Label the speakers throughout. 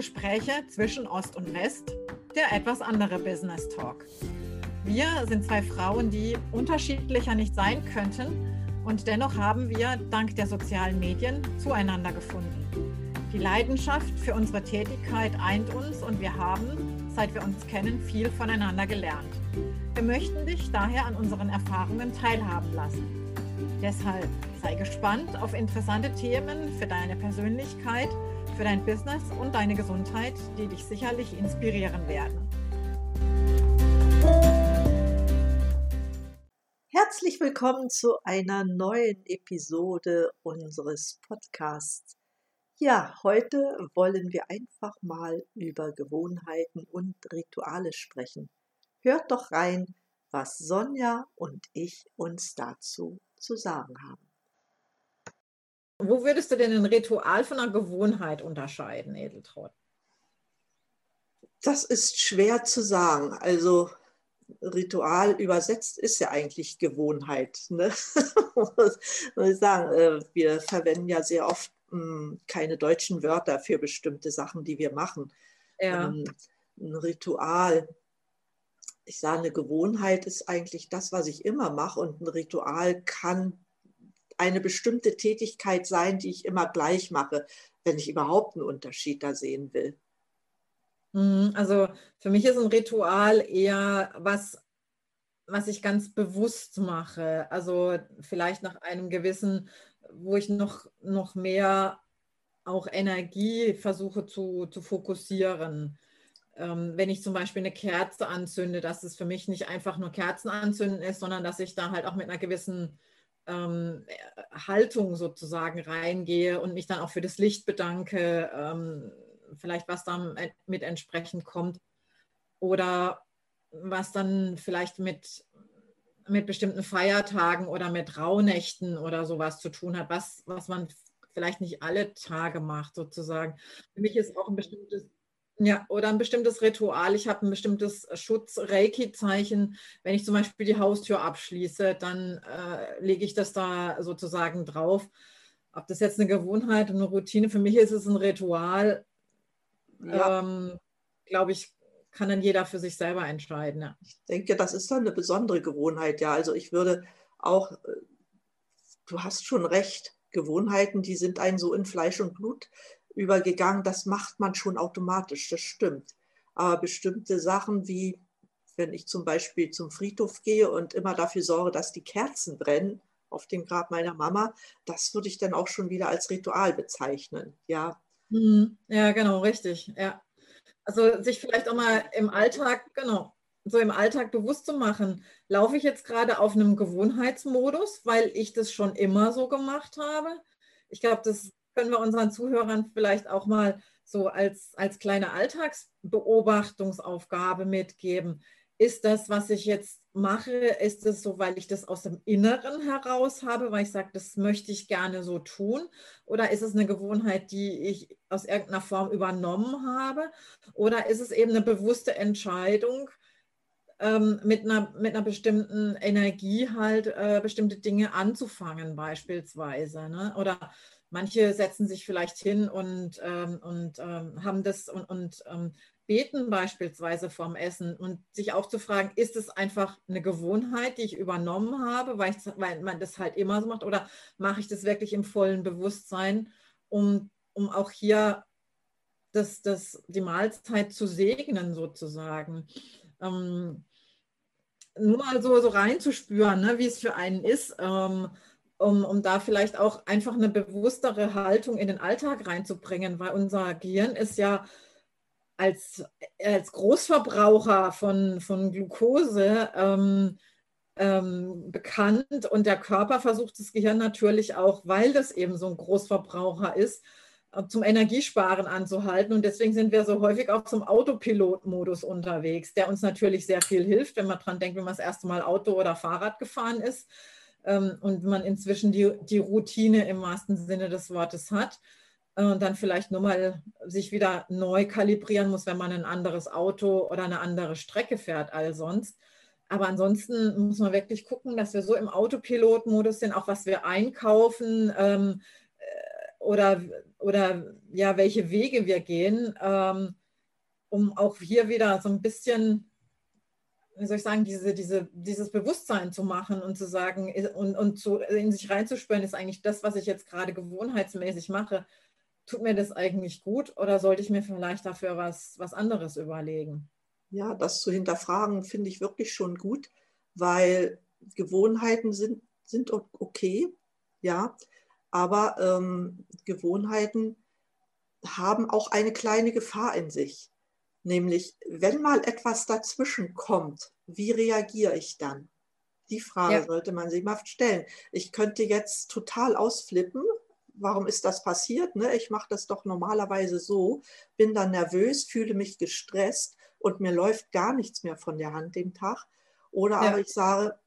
Speaker 1: Gespräche zwischen Ost und West, der etwas andere Business Talk. Wir sind zwei Frauen, die unterschiedlicher nicht sein könnten und dennoch haben wir dank der sozialen Medien zueinander gefunden. Die Leidenschaft für unsere Tätigkeit eint uns und wir haben, seit wir uns kennen, viel voneinander gelernt. Wir möchten dich daher an unseren Erfahrungen teilhaben lassen. Deshalb sei gespannt auf interessante Themen für deine Persönlichkeit, für dein Business und deine Gesundheit, die dich sicherlich inspirieren werden.
Speaker 2: Herzlich willkommen zu einer neuen Episode unseres Podcasts. Ja, heute wollen wir einfach mal über Gewohnheiten und Rituale sprechen. Hört doch rein, was Sonja und ich uns dazu zu sagen haben.
Speaker 1: Wo würdest du denn ein Ritual von einer Gewohnheit unterscheiden, Edeltraut?
Speaker 2: Das ist schwer zu sagen. Also Ritual übersetzt ist ja eigentlich Gewohnheit. Ne? muss ich sagen, äh, wir verwenden ja sehr oft hm, keine deutschen Wörter für bestimmte Sachen, die wir machen. Ja. Ähm, ein Ritual, ich sage, eine Gewohnheit ist eigentlich das, was ich immer mache und ein Ritual kann eine bestimmte Tätigkeit sein, die ich immer gleich mache, wenn ich überhaupt einen Unterschied da sehen will.
Speaker 1: Mhm, also für mich ist ein Ritual eher was, was ich ganz bewusst mache. Also vielleicht nach einem gewissen, wo ich noch, noch mehr auch Energie versuche zu, zu fokussieren. Ähm, wenn ich zum Beispiel eine Kerze anzünde, dass es für mich nicht einfach nur Kerzen anzünden ist, sondern dass ich da halt auch mit einer gewissen ähm, Haltung sozusagen reingehe und mich dann auch für das Licht bedanke, ähm, vielleicht was dann mit entsprechend kommt oder was dann vielleicht mit, mit bestimmten Feiertagen oder mit Rauhnächten oder sowas zu tun hat, was, was man vielleicht nicht alle Tage macht sozusagen. Für mich ist auch ein bestimmtes ja, oder ein bestimmtes Ritual. Ich habe ein bestimmtes Schutz-Reiki-Zeichen. Wenn ich zum Beispiel die Haustür abschließe, dann äh, lege ich das da sozusagen drauf. Ob das jetzt eine Gewohnheit und eine Routine, für mich ist es ein Ritual. Ja. Ähm, Glaube ich, kann dann jeder für sich selber entscheiden. Ja.
Speaker 2: Ich denke, das ist dann eine besondere Gewohnheit. Ja, also ich würde auch, äh, du hast schon recht, Gewohnheiten, die sind einen so in Fleisch und Blut übergegangen. Das macht man schon automatisch, das stimmt. Aber bestimmte Sachen wie, wenn ich zum Beispiel zum Friedhof gehe und immer dafür sorge, dass die Kerzen brennen auf dem Grab meiner Mama, das würde ich dann auch schon wieder als Ritual bezeichnen. Ja,
Speaker 1: mhm. ja genau, richtig. Ja. Also sich vielleicht auch mal im Alltag, genau, so im Alltag bewusst zu machen, laufe ich jetzt gerade auf einem Gewohnheitsmodus, weil ich das schon immer so gemacht habe. Ich glaube, das können wir unseren Zuhörern vielleicht auch mal so als, als kleine Alltagsbeobachtungsaufgabe mitgeben. Ist das, was ich jetzt mache, ist es so, weil ich das aus dem Inneren heraus habe, weil ich sage, das möchte ich gerne so tun? Oder ist es eine Gewohnheit, die ich aus irgendeiner Form übernommen habe? Oder ist es eben eine bewusste Entscheidung, ähm, mit, einer, mit einer bestimmten Energie halt äh, bestimmte Dinge anzufangen, beispielsweise? Ne? Oder Manche setzen sich vielleicht hin und, ähm, und ähm, haben das und, und ähm, beten beispielsweise vorm Essen und sich auch zu fragen, ist es einfach eine Gewohnheit, die ich übernommen habe, weil, ich, weil man das halt immer so macht, oder mache ich das wirklich im vollen Bewusstsein, um, um auch hier das, das, die Mahlzeit zu segnen sozusagen. Ähm, nur mal so, so reinzuspüren, ne, wie es für einen ist. Ähm, um, um da vielleicht auch einfach eine bewusstere Haltung in den Alltag reinzubringen, weil unser Gehirn ist ja als, als Großverbraucher von, von Glucose ähm, ähm, bekannt und der Körper versucht das Gehirn natürlich auch, weil das eben so ein Großverbraucher ist, äh, zum Energiesparen anzuhalten. Und deswegen sind wir so häufig auch zum Autopilot-Modus unterwegs, der uns natürlich sehr viel hilft, wenn man dran denkt, wenn man das erste Mal Auto oder Fahrrad gefahren ist und man inzwischen die, die Routine im wahrsten Sinne des Wortes hat äh, und dann vielleicht nur mal sich wieder neu kalibrieren muss, wenn man ein anderes Auto oder eine andere Strecke fährt als sonst. Aber ansonsten muss man wirklich gucken, dass wir so im Autopilot-Modus sind, auch was wir einkaufen ähm, äh, oder oder ja, welche Wege wir gehen, ähm, um auch hier wieder so ein bisschen, wie soll ich sagen, diese, diese, dieses Bewusstsein zu machen und zu sagen und, und zu, in sich reinzuspüren, ist eigentlich das, was ich jetzt gerade gewohnheitsmäßig mache. Tut mir das eigentlich gut oder sollte ich mir vielleicht dafür was, was anderes überlegen?
Speaker 2: Ja, das zu hinterfragen finde ich wirklich schon gut, weil Gewohnheiten sind, sind okay, ja, aber ähm, Gewohnheiten haben auch eine kleine Gefahr in sich. Nämlich, wenn mal etwas dazwischen kommt, wie reagiere ich dann? Die Frage ja. sollte man sich mal stellen. Ich könnte jetzt total ausflippen. Warum ist das passiert? Ne? Ich mache das doch normalerweise so, bin dann nervös, fühle mich gestresst und mir läuft gar nichts mehr von der Hand den Tag. Oder ja. aber ich sage,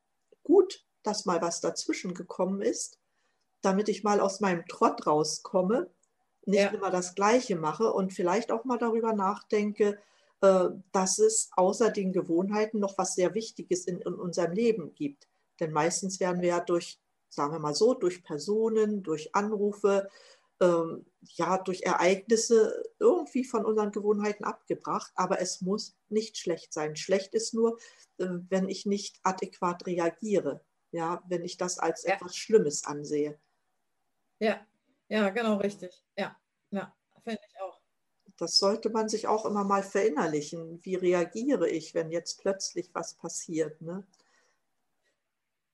Speaker 2: gut, dass mal was dazwischen gekommen ist, damit ich mal aus meinem Trott rauskomme, nicht ja. immer das Gleiche mache und vielleicht auch mal darüber nachdenke, äh, dass es außer den Gewohnheiten noch was sehr Wichtiges in, in unserem Leben gibt. Denn meistens werden wir ja durch, sagen wir mal so, durch Personen, durch Anrufe, ähm, ja, durch Ereignisse irgendwie von unseren Gewohnheiten abgebracht. Aber es muss nicht schlecht sein. Schlecht ist nur, äh, wenn ich nicht adäquat reagiere. Ja, wenn ich das als ja. etwas Schlimmes ansehe.
Speaker 1: Ja, ja, genau richtig. Ja, ja, finde ich auch.
Speaker 2: Das sollte man sich auch immer mal verinnerlichen. Wie reagiere ich, wenn jetzt plötzlich was passiert? Ne?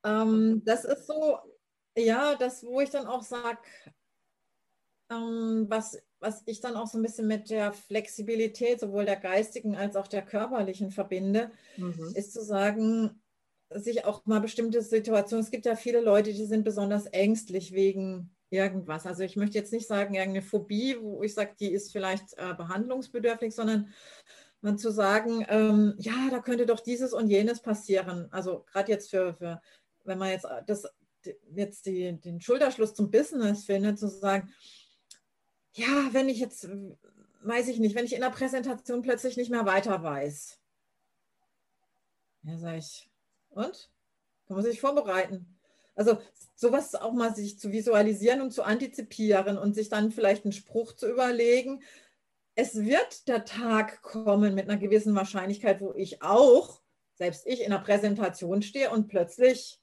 Speaker 1: Ähm, das ist so, ja, das, wo ich dann auch sage, ähm, was, was ich dann auch so ein bisschen mit der Flexibilität sowohl der geistigen als auch der körperlichen verbinde, mhm. ist zu sagen, sich auch mal bestimmte Situationen, es gibt ja viele Leute, die sind besonders ängstlich wegen irgendwas. Also ich möchte jetzt nicht sagen, irgendeine Phobie, wo ich sage, die ist vielleicht äh, behandlungsbedürftig, sondern man zu sagen, ähm, ja, da könnte doch dieses und jenes passieren. Also gerade jetzt für, für, wenn man jetzt das jetzt die, den Schulterschluss zum Business findet, zu sagen, ja, wenn ich jetzt, weiß ich nicht, wenn ich in der Präsentation plötzlich nicht mehr weiter weiß. Ja, sage ich, und? Kann man sich vorbereiten. Also sowas auch mal sich zu visualisieren und zu antizipieren und sich dann vielleicht einen Spruch zu überlegen. Es wird der Tag kommen mit einer gewissen Wahrscheinlichkeit, wo ich auch, selbst ich, in der Präsentation stehe und plötzlich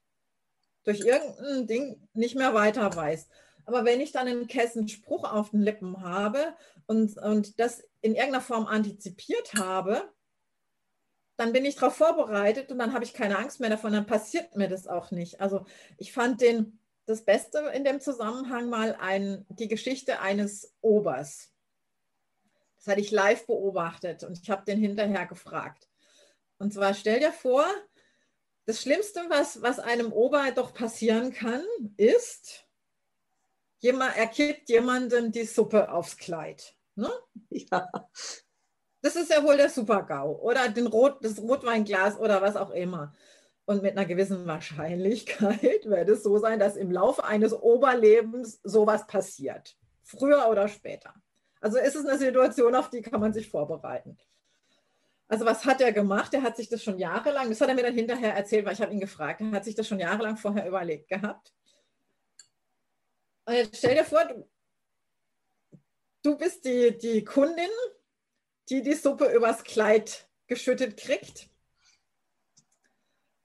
Speaker 1: durch irgendein Ding nicht mehr weiter weiß. Aber wenn ich dann einen Kessenspruch auf den Lippen habe und, und das in irgendeiner Form antizipiert habe, dann bin ich darauf vorbereitet und dann habe ich keine Angst mehr davon, dann passiert mir das auch nicht. Also ich fand den, das Beste in dem Zusammenhang mal ein, die Geschichte eines Obers. Das hatte ich live beobachtet und ich habe den hinterher gefragt. Und zwar stell dir vor, das Schlimmste, was, was einem Ober doch passieren kann, ist, jemand, er kippt jemandem die Suppe aufs Kleid. Ne? Ja. Das ist ja wohl der Super-GAU oder den Rot, das Rotweinglas oder was auch immer. Und mit einer gewissen Wahrscheinlichkeit wird es so sein, dass im Laufe eines Oberlebens sowas passiert. Früher oder später. Also ist es eine Situation, auf die kann man sich vorbereiten. Also was hat er gemacht? Er hat sich das schon jahrelang, das hat er mir dann hinterher erzählt, weil ich habe ihn gefragt, er hat sich das schon jahrelang vorher überlegt gehabt. Und jetzt stell dir vor, du, du bist die, die Kundin die die Suppe übers Kleid geschüttet kriegt.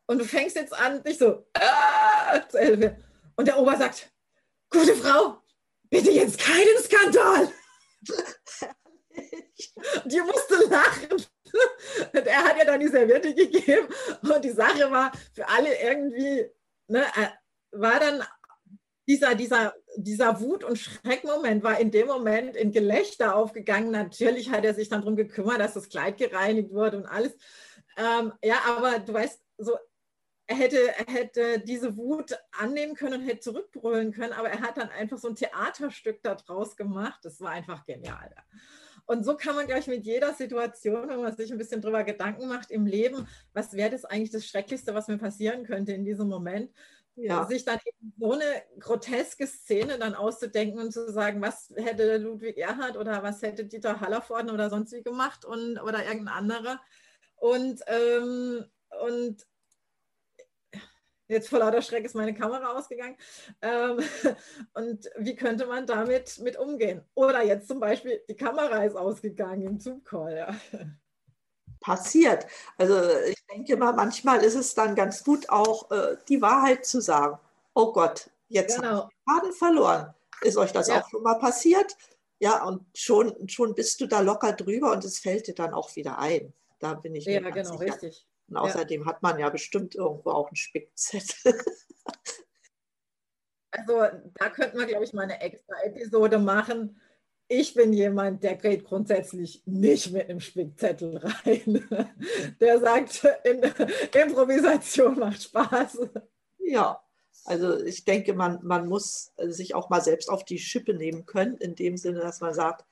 Speaker 1: Und du fängst jetzt an, dich so äh, zu helfen. Und der Ober sagt, gute Frau, bitte jetzt keinen Skandal. die musste lachen. Und er hat ja dann die Serviette gegeben und die Sache war für alle irgendwie, ne, äh, war dann dieser, dieser, dieser Wut- und Schreckmoment war in dem Moment in Gelächter aufgegangen. Natürlich hat er sich dann darum gekümmert, dass das Kleid gereinigt wurde und alles. Ähm, ja, aber du weißt, so, er hätte, er hätte diese Wut annehmen können und hätte zurückbrüllen können, aber er hat dann einfach so ein Theaterstück daraus gemacht. Das war einfach genial. Und so kann man, glaube ich, mit jeder Situation, wenn man sich ein bisschen drüber Gedanken macht im Leben, was wäre das eigentlich das Schrecklichste, was mir passieren könnte in diesem Moment, ja. sich dann eben so eine groteske Szene dann auszudenken und zu sagen, was hätte Ludwig Erhard oder was hätte Dieter Hallervorden oder sonst wie gemacht und, oder irgendein anderer. Und, ähm, und Jetzt vor lauter Schreck ist meine Kamera ausgegangen. Ähm, und wie könnte man damit mit umgehen? Oder jetzt zum Beispiel, die Kamera ist ausgegangen im Zoom-Call. Ja.
Speaker 2: Passiert. Also ich denke mal, manchmal ist es dann ganz gut auch, äh, die Wahrheit zu sagen. Oh Gott, jetzt genau. habe ich den Faden verloren. Ist euch das ja. auch schon mal passiert? Ja, und schon, schon bist du da locker drüber und es fällt dir dann auch wieder ein. Da bin ich
Speaker 1: Ja, genau, sicher. richtig.
Speaker 2: Und außerdem ja. hat man ja bestimmt irgendwo auch einen Spickzettel.
Speaker 1: Also da könnten wir, glaube ich, mal eine extra Episode machen. Ich bin jemand, der geht grundsätzlich nicht mit einem Spickzettel rein. Der sagt, Improvisation macht Spaß.
Speaker 2: Ja, also ich denke, man, man muss sich auch mal selbst auf die Schippe nehmen können, in dem Sinne, dass man sagt,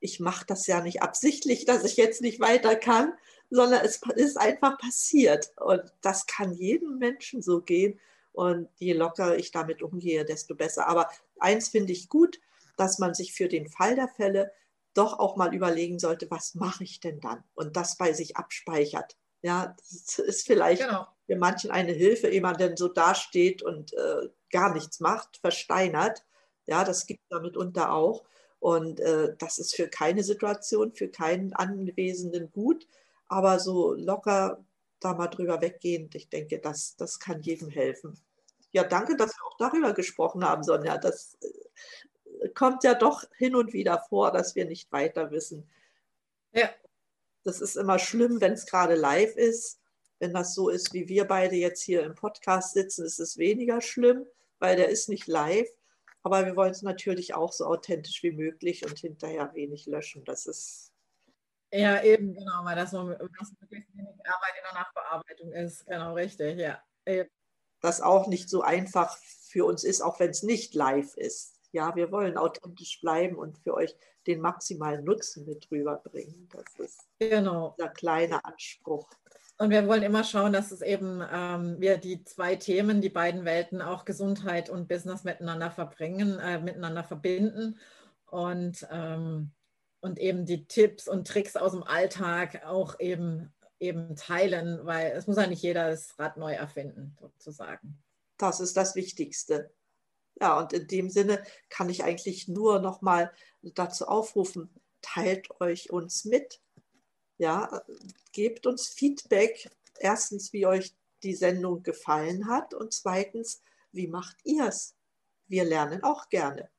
Speaker 2: ich mache das ja nicht absichtlich, dass ich jetzt nicht weiter kann, sondern es ist einfach passiert. Und das kann jedem Menschen so gehen. Und je lockerer ich damit umgehe, desto besser. Aber eins finde ich gut, dass man sich für den Fall der Fälle doch auch mal überlegen sollte, was mache ich denn dann? Und das bei sich abspeichert. Ja, das ist vielleicht genau. für manchen eine Hilfe, ehe man denn so dasteht und äh, gar nichts macht, versteinert. Ja, das gibt da mitunter auch. Und äh, das ist für keine Situation, für keinen Anwesenden gut aber so locker da mal drüber weggehend, ich denke, das, das kann jedem helfen. Ja, danke, dass wir auch darüber gesprochen haben, Sonja. Das äh, kommt ja doch hin und wieder vor, dass wir nicht weiter wissen. Ja. Das ist immer schlimm, wenn es gerade live ist. Wenn das so ist, wie wir beide jetzt hier im Podcast sitzen, ist es weniger schlimm, weil der ist nicht live. Aber wir wollen es natürlich auch so authentisch wie möglich und hinterher wenig löschen. Das ist
Speaker 1: ja, eben, genau, weil das, wirklich wenig Arbeit in der Nachbearbeitung ist. Genau, richtig, ja. Eben.
Speaker 2: Das auch nicht so einfach für uns ist, auch wenn es nicht live ist. Ja, wir wollen authentisch bleiben und für euch den maximalen Nutzen mit rüberbringen. Das ist genau. der kleine Anspruch.
Speaker 1: Und wir wollen immer schauen, dass es eben ähm, wir die zwei Themen, die beiden Welten, auch Gesundheit und Business miteinander verbringen, äh, miteinander verbinden. Und ähm, und eben die Tipps und Tricks aus dem Alltag auch eben, eben teilen, weil es muss ja nicht jeder das Rad neu erfinden, sozusagen.
Speaker 2: Das ist das Wichtigste. Ja, und in dem Sinne kann ich eigentlich nur noch mal dazu aufrufen, teilt euch uns mit. Ja, gebt uns Feedback. Erstens, wie euch die Sendung gefallen hat und zweitens, wie macht ihr es? Wir lernen auch gerne.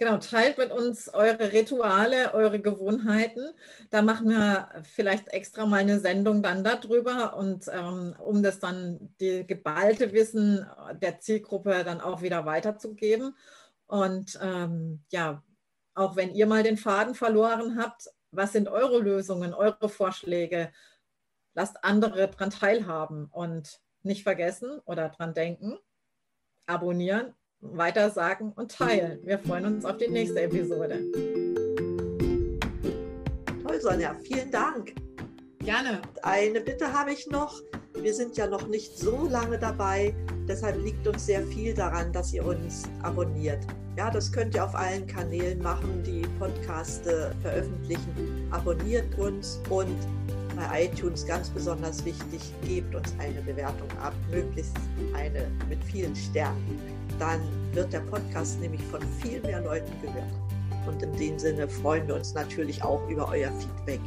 Speaker 1: Genau, teilt mit uns eure Rituale, eure Gewohnheiten. Da machen wir vielleicht extra mal eine Sendung dann darüber und ähm, um das dann die geballte Wissen der Zielgruppe dann auch wieder weiterzugeben. Und ähm, ja, auch wenn ihr mal den Faden verloren habt, was sind eure Lösungen, eure Vorschläge? Lasst andere daran teilhaben und nicht vergessen oder dran denken, abonnieren weitersagen und teilen. Wir freuen uns auf die nächste Episode.
Speaker 2: Toll, Sonja, vielen Dank.
Speaker 1: Gerne.
Speaker 2: Eine Bitte habe ich noch. Wir sind ja noch nicht so lange dabei, deshalb liegt uns sehr viel daran, dass ihr uns abonniert. Ja, das könnt ihr auf allen Kanälen machen, die Podcaste veröffentlichen. Abonniert uns und bei iTunes ganz besonders wichtig, gebt uns eine Bewertung ab, möglichst eine mit vielen Sternen dann wird der Podcast nämlich von viel mehr Leuten gehört. Und in dem Sinne freuen wir uns natürlich auch über euer Feedback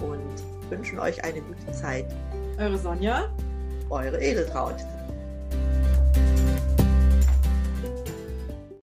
Speaker 2: und wünschen euch eine gute Zeit.
Speaker 1: Eure Sonja.
Speaker 2: Eure Edeltraut.